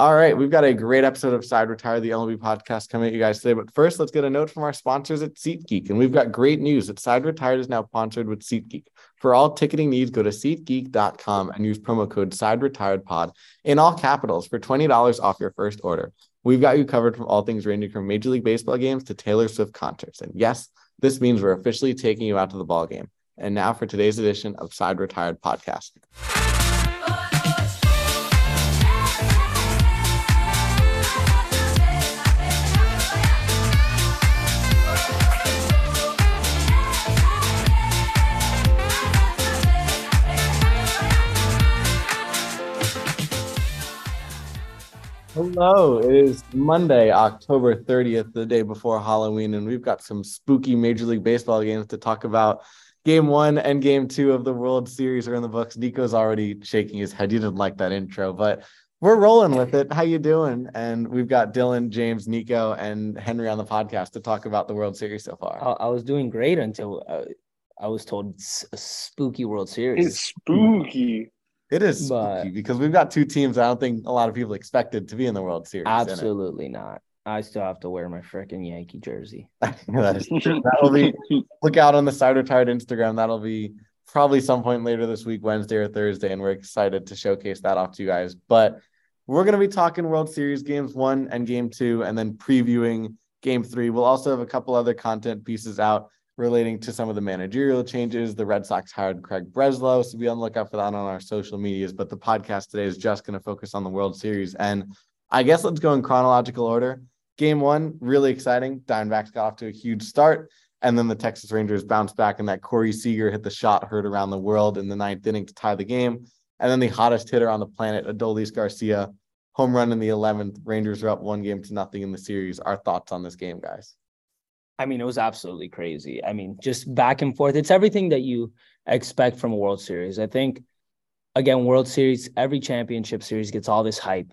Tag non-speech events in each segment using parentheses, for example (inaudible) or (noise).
All right, we've got a great episode of Side Retire, the MLB podcast coming at you guys today. But first, let's get a note from our sponsors at SeatGeek. And we've got great news that Side Retired is now sponsored with SeatGeek. For all ticketing needs, go to SeatGeek.com and use promo code Side Retired Pod in all capitals for $20 off your first order. We've got you covered from all things ranging from Major League Baseball games to Taylor Swift concerts. And yes, this means we're officially taking you out to the ball game. And now for today's edition of Side Retired Podcast. Hello, it is Monday, October 30th, the day before Halloween, and we've got some spooky Major League Baseball games to talk about. Game one and game two of the World Series are in the books. Nico's already shaking his head. You didn't like that intro, but we're rolling with it. How you doing? And we've got Dylan, James, Nico, and Henry on the podcast to talk about the World Series so far. I, I was doing great until uh, I was told it's a spooky World Series. It's spooky. It is But- spooky because we've got two teams I don't think a lot of people expected to be in the World Series. Absolutely not. I still have to wear my freaking Yankee jersey. (laughs) that is true. That'll be look out on the side retired Instagram. That'll be probably some point later this week, Wednesday or Thursday, and we're excited to showcase that off to you guys. But we're gonna be talking World Series games one and game two, and then previewing game three. We'll also have a couple other content pieces out relating to some of the managerial changes. The Red Sox hired Craig Breslow, so be on the lookout for that on our social medias. But the podcast today is just gonna focus on the World Series. And I guess let's go in chronological order. Game one, really exciting. Diamondbacks got off to a huge start. And then the Texas Rangers bounced back, and that Corey Seager hit the shot heard around the world in the ninth inning to tie the game. And then the hottest hitter on the planet, Adolis Garcia, home run in the 11th. Rangers are up one game to nothing in the series. Our thoughts on this game, guys? I mean, it was absolutely crazy. I mean, just back and forth. It's everything that you expect from a World Series. I think, again, World Series, every championship series gets all this hype.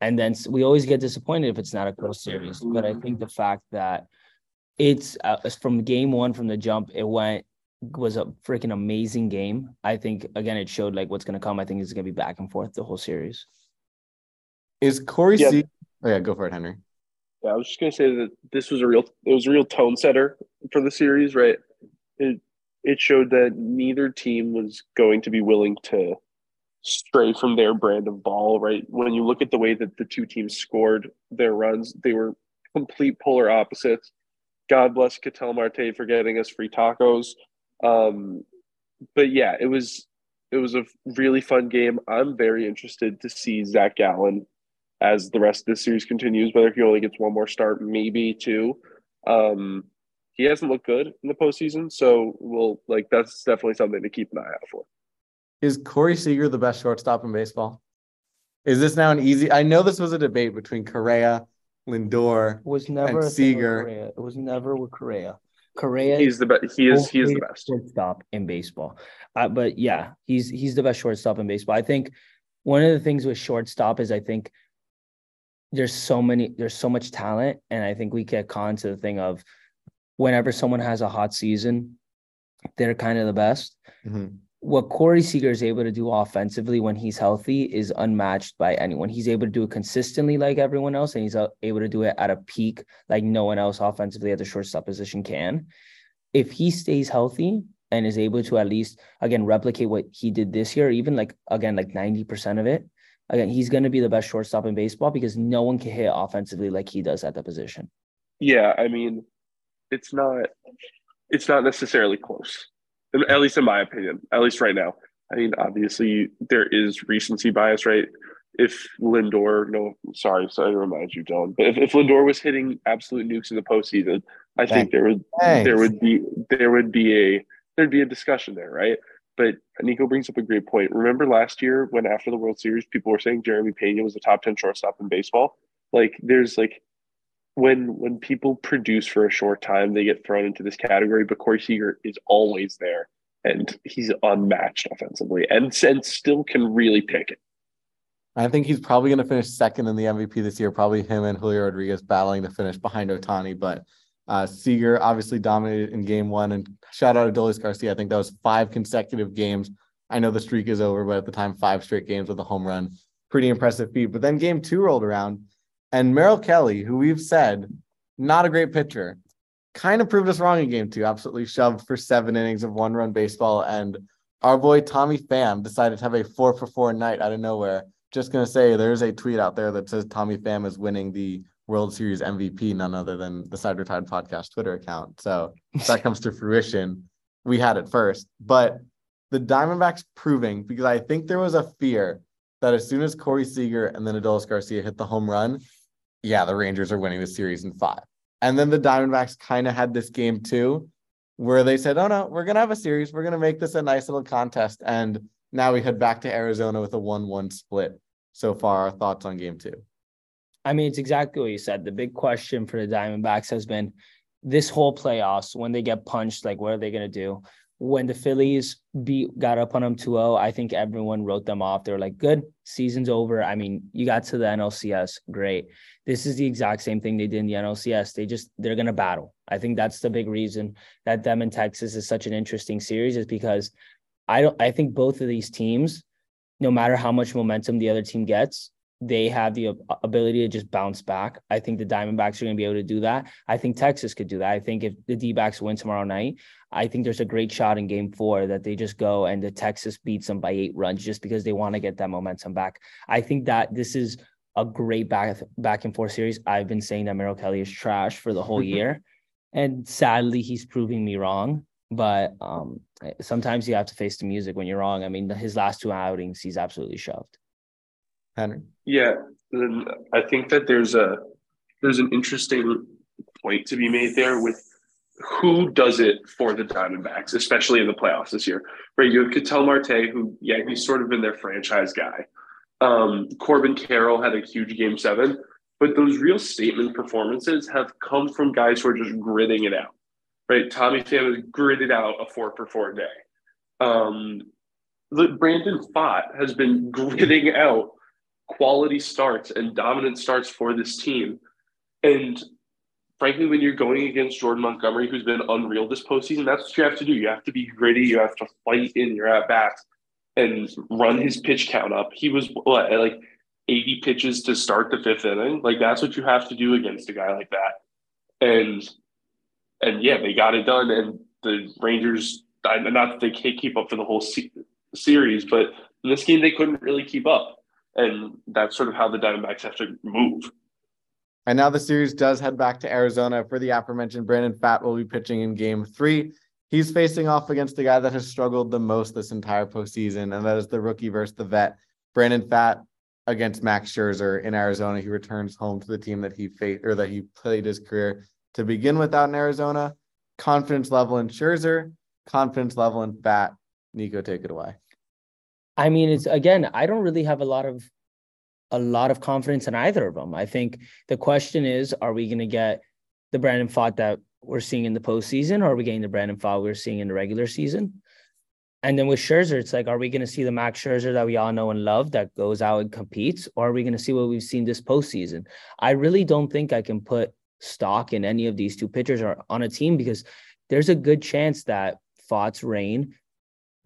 And then we always get disappointed if it's not a close series. But I think the fact that it's uh, from game one, from the jump, it went was a freaking amazing game. I think again, it showed like what's going to come. I think it's going to be back and forth the whole series. Is Corey Yeah. Seager? Oh, yeah, go for it, Henry. Yeah, I was just gonna say that this was a real it was a real tone setter for the series, right? It it showed that neither team was going to be willing to stray from their brand of ball, right? When you look at the way that the two teams scored their runs, they were complete polar opposites. God bless Ketel Marte for getting us free tacos. Um, but yeah, it was it was a really fun game. I'm very interested to see Zach Gallen as the rest of this series continues, whether he only gets one more start, maybe two. Um, he hasn't looked good in the postseason, so we'll like that's definitely something to keep an eye out for. Is Corey Seager the best shortstop in baseball? Is this now an easy? I know this was a debate between Correa, Lindor. It was never And a thing with Seager. Correa. It was never with Correa. Correa He's the best. He is. He is the best. shortstop in baseball. Uh, but yeah, he's he's the best shortstop in baseball. I think one of the things with shortstop is I think there's so many there's so much talent, and I think we get caught into the thing of whenever someone has a hot season, they're kind of the best. Mhm. What Corey Seager is able to do offensively when he's healthy is unmatched by anyone. He's able to do it consistently like everyone else, and he's uh, able to do it at a peak like no one else offensively at the shortstop position can. If he stays healthy and is able to at least again replicate what he did this year, even like again like 90% of it, again, he's gonna be the best shortstop in baseball because no one can hit offensively like he does at that position. Yeah, I mean, it's not. It's not necessarily close, at least in my opinion. At least right now. I mean, obviously there is recency bias, right? If Lindor, no, sorry, sorry to remind you, Dylan, but if, if Lindor was hitting absolute nukes in the postseason, I think there would Thanks. there would be there would be a there'd be a discussion there, right? But Nico brings up a great point. Remember last year when after the World Series, people were saying Jeremy Pena was the top ten shortstop in baseball. Like, there's like when when people produce for a short time, they get thrown into this category. But Corey Seager is always there, and he's unmatched offensively, and and still can really pick it. I think he's probably going to finish second in the MVP this year. Probably him and Julio Rodriguez battling to finish behind Ohtani. But uh, Seager obviously dominated in game one. And shout out to Adolis Garcia. I think that was five consecutive games. I know the streak is over, but at the time, five straight games with a home run. pretty impressive feat. But then game two rolled around, and Merrill Kelly, who we've said not a great pitcher, kind of proved us wrong in game two. Absolutely shoved for seven innings of one run baseball. And our boy Tommy Pham decided to have a four for four night out of nowhere. Just gonna say there's a tweet out there that says Tommy Pham is winning the World Series MVP, none other than the Side Retired Podcast Twitter account. So that comes to fruition, we had it first. But the Diamondbacks proving, because I think there was a fear that as soon as Corey Seager and then Adolis Garcia hit the home run, yeah, the Rangers are winning the series in five. And then the Diamondbacks kind of had this game too, where they said, oh no, we're going to have a series. We're going to make this a nice little contest. And now we head back to Arizona with a 1 1 split. So far, our thoughts on game two. I mean, it's exactly what you said. The big question for the Diamondbacks has been this whole playoffs when they get punched, like what are they going to do? When the Phillies beat got up on them 2-0, I think everyone wrote them off. They were like, "Good, season's over." I mean, you got to the NLCS, great. This is the exact same thing they did in the NLCS. They just they're going to battle. I think that's the big reason that them in Texas is such an interesting series is because I don't I think both of these teams no matter how much momentum the other team gets, they have the ability to just bounce back. I think the Diamondbacks are going to be able to do that. I think Texas could do that. I think if the D backs win tomorrow night, I think there's a great shot in game four that they just go and the Texas beats them by eight runs just because they want to get that momentum back. I think that this is a great back back and forth series. I've been saying that Merrill Kelly is trash for the whole (laughs) year. And sadly, he's proving me wrong. But um, sometimes you have to face the music when you're wrong. I mean, his last two outings, he's absolutely shoved. Henry. Yeah, I think that there's a there's an interesting point to be made there with who does it for the Diamondbacks, especially in the playoffs this year. Right, you have Ketel Marte, who yeah, he's sort of been their franchise guy. Um, Corbin Carroll had a huge game seven, but those real statement performances have come from guys who are just gritting it out. Right, Tommy Pham has gritted out a four for four day. Um, Brandon Pfaadt has been gritting out quality starts and dominant starts for this team. And frankly, when you're going against Jordan Montgomery, who's been unreal this postseason, that's what you have to do. You have to be gritty. You have to fight in your at bats and run his pitch count up. He was what, like 80 pitches to start the fifth inning. Like that's what you have to do against a guy like that. And and yeah, they got it done. And the Rangers, not that they can't keep up for the whole series, but in this game they couldn't really keep up and that's sort of how the Diamondbacks have to move. And now the series does head back to Arizona for the aforementioned Brandon Pfaadt will be pitching in game three. He's facing off against the guy that has struggled the most this entire postseason, and that is the rookie versus the vet, Brandon Pfaadt against Max Scherzer in Arizona. He returns home to the team that he faced or that he played his career to begin with out in Arizona. Confidence level in Scherzer, confidence level in Pfaadt. Nico, take it away. I mean, it's again, I don't really have a lot of a lot of confidence in either of them. I think the question is, are we going to get the Brandon Pfaadt that we're seeing in the postseason, or are we getting the Brandon Pfaadt we're seeing in the regular season? And then with Scherzer, it's like, are we going to see the Max Scherzer that we all know and love that goes out and competes, or are we going to see what we've seen this postseason? I really don't think I can put stock in any of these two pitchers or on a team because there's a good chance that Pfaadt's reign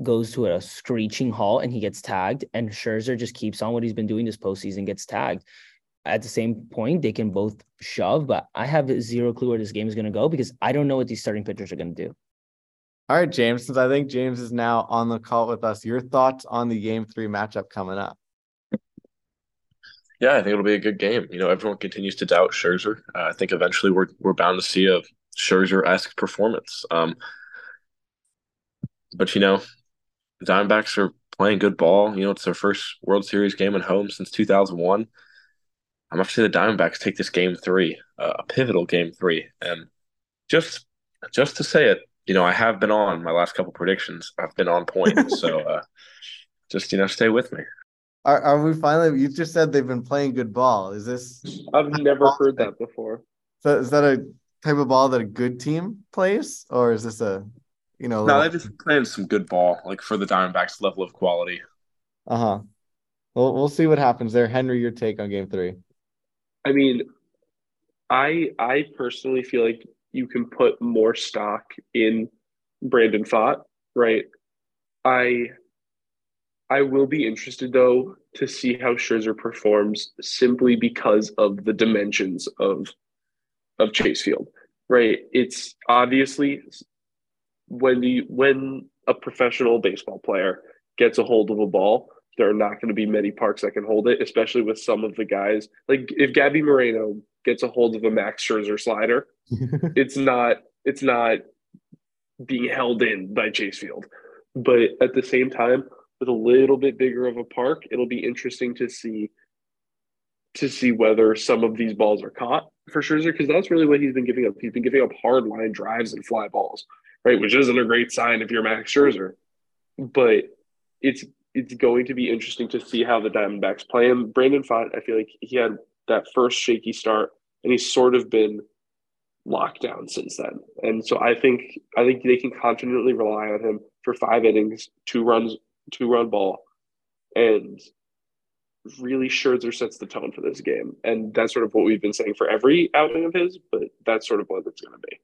goes to a screeching halt and he gets tagged, and Scherzer just keeps on what he's been doing this postseason, gets tagged. At the same point, they can both shove, but I have zero clue where this game is going to go because I don't know what these starting pitchers are going to do. All right, James, since I think James is now on the call with us, your thoughts on the game three matchup coming up? Yeah, I think it'll be a good game. You know, everyone continues to doubt Scherzer. Uh, I think eventually we're we're bound to see a Scherzer esque performance. Um, but you know, the Diamondbacks are playing good ball. You know, it's their first World Series game at home since 2001. I'm going to say the Diamondbacks take this game three, uh, a pivotal game three. And just just to say it, you know, I have been on my last couple predictions. I've been on point. (laughs) so uh, just, you know, stay with me. Are, are we finally? You just said they've been playing good ball. Is this? I've never heard that before. So is that a type of ball that a good team plays, or is this a you know. No, they've just playing some good ball, like for the Diamondbacks level of quality. Uh huh. Well, we'll see what happens there. Henry, your take on game three. I mean, I I personally feel like you can put more stock in Brandon Pfaadt, right? I I will be interested though to see how Scherzer performs simply because of the dimensions of of Chase Field. Right? It's obviously when the when a professional baseball player gets a hold of a ball, there are not going to be many parks that can hold it, especially with some of the guys. Like if Gabby Moreno gets a hold of a Max Scherzer slider, (laughs) it's not it's not being held in by Chase Field. But at the same time, with a little bit bigger of a park, it'll be interesting to see to see whether some of these balls are caught for Scherzer because that's really what he's been giving up. He's been giving up hard line drives and fly balls, right? Which isn't a great sign if you're Max Scherzer. But it's it's going to be interesting to see how the Diamondbacks play him. Brandon Pfaadt, I feel like he had that first shaky start, and he's sort of been locked down since then. And so I think I think they can confidently rely on him for five innings, two runs, two run ball, and really Scherzer sets the tone for this game. And that's sort of what we've been saying for every outing of his, but that's sort of what it's going to be.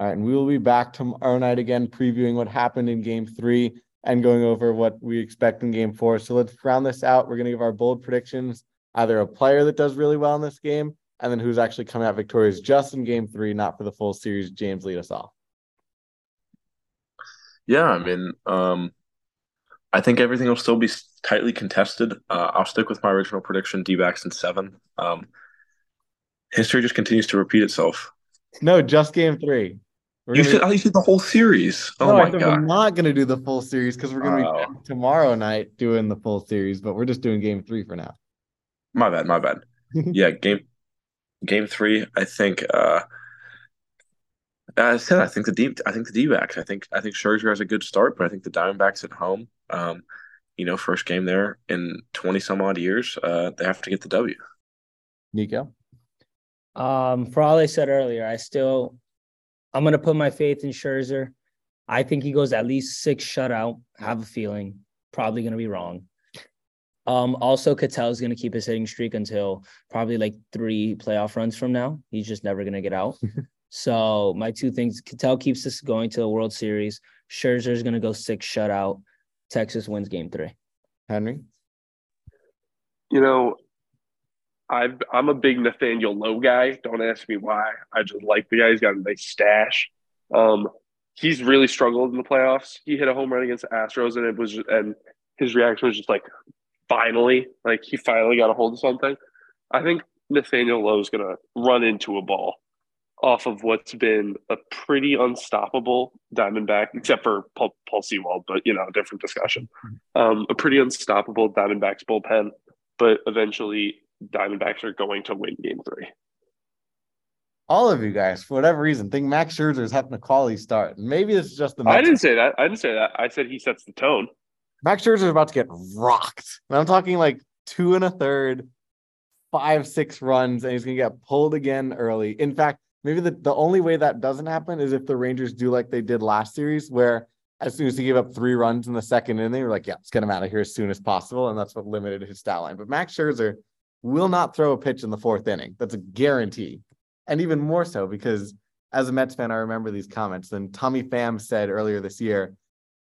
All right, and we will be back tomorrow night again, previewing what happened in Game Three and going over what we expect in Game Four. So let's round this out. We're going to give our bold predictions: either a player that does really well in this game, and then who's actually coming out victorious just in Game Three, not for the full series. James, lead us off. Yeah, I mean, um, I think everything will still be tightly contested. Uh, I'll stick with my original prediction: D-backs in seven. Um, history just continues to repeat itself. No, just Game Three. We're you gonna... said I said the whole series. Oh no, my god! We're not going to do the full series because we're going to oh. be tomorrow night doing the full series, but we're just doing Game Three for now. My bad. My bad. (laughs) yeah, game Game Three. I think. uh I said I think the deep. I think the D backs. I think I think Scherzer has a good start, but I think the Diamondbacks at home, um, you know, first game there in twenty some odd years, uh, they have to get the W. Nico. Um, for all I said earlier, I still I'm gonna put my faith in Scherzer. I think he goes at least six shutout. Have a feeling, probably gonna be wrong. Um, also Ketel is gonna keep his hitting streak until probably like three playoff runs from now. He's just never gonna get out. (laughs) So my two things: Ketel keeps us going to the World Series. Scherzer is going to go six shutout. Texas wins Game Three. Henry, you know, i am a big Nathaniel Lowe guy. Don't ask me why. I just like the guy. He's got a nice stash. Um, he's really struggled in the playoffs. He hit a home run against the Astros, and it was and his reaction was just like, finally, like he finally got a hold of something. I think Nathaniel Lowe is going to run into a ball off of what's been a pretty unstoppable Diamondback, except for Paul, Paul Sewald, but you know, different discussion. Um, a pretty unstoppable Diamondbacks bullpen, but eventually Diamondbacks are going to win Game Three. All of you guys, for whatever reason, think Max Scherzer is having a quality start. Maybe it's just the. Mets. I didn't say that. I didn't say that. I said he sets the tone. Max Scherzer is about to get rocked. And I'm talking like two and a third, five, six runs, and he's going to get pulled again early. In fact, Maybe the, the only way that doesn't happen is if the Rangers do like they did last series, where as soon as he gave up three runs in the second inning, they were like, yeah, let's get him out of here as soon as possible. And that's what limited his stat line. But Max Scherzer will not throw a pitch in the fourth inning. That's a guarantee. And even more so because as a Mets fan, I remember these comments. And Tommy Pham said earlier this year,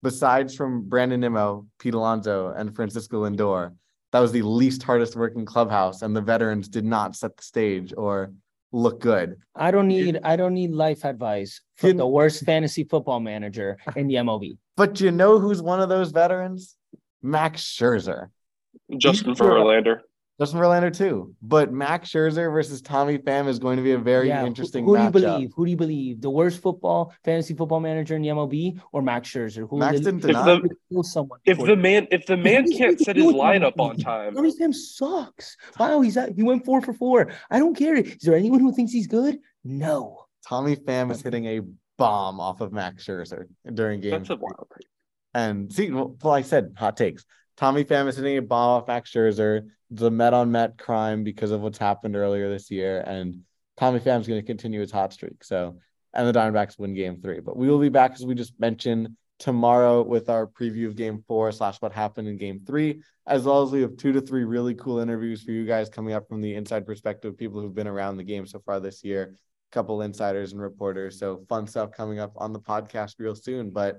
besides from Brandon Nimmo, Pete Alonso, and Francisco Lindor, that was the least hardest working clubhouse, and the veterans did not set the stage or look good. I don't need I don't need life advice from the worst fantasy football manager in the MLB. But you know who's one of those veterans? Max Scherzer. Justin Verlander. Justin Verlander too. But Max Scherzer versus Tommy Pham is going to be a very yeah. interesting. Who, who do you believe? Who do you believe? The worst football fantasy football manager in the MLB or Max Scherzer? Who Max didn't if the, someone if the man if the man can't set his lineup on time, Tommy Pham sucks. Wow, he's at, he went four for four. I don't care. Is there anyone who thinks he's good? No. Tommy Pham is hitting a bomb off of Max Scherzer during games. That's a wild thing. And see, well, like I said, hot takes. Tommy Pham is hitting a bomb off Max Scherzer the Met on Met crime because of what's happened earlier this year. And Tommy Pham's going to continue his hot streak. So, and the Diamondbacks win game three. But we will be back, as we just mentioned, tomorrow with our preview of game four slash what happened in game three, as well as we have two to three really cool interviews for you guys coming up from the inside perspective, people who've been around the game so far this year, a couple insiders and reporters. So fun stuff coming up on the podcast real soon. But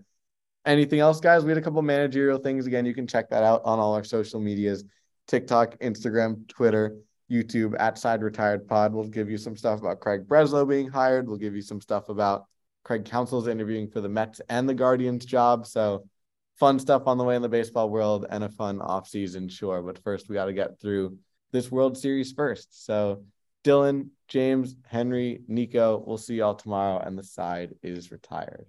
anything else, guys? We had a couple managerial things. Again, you can check that out on all our social medias TikTok, Instagram, Twitter, YouTube at Side Retired Pod. We'll give you some stuff about Craig Breslow being hired. We'll give you some stuff about Craig Counsell's interviewing for the Mets and the Guardians job. So fun stuff on the way in the baseball world and a fun off season, sure. But first, we got to get through this World Series first. So Dylan, James, Henry, Nico, we'll see y'all tomorrow. And the side is retired.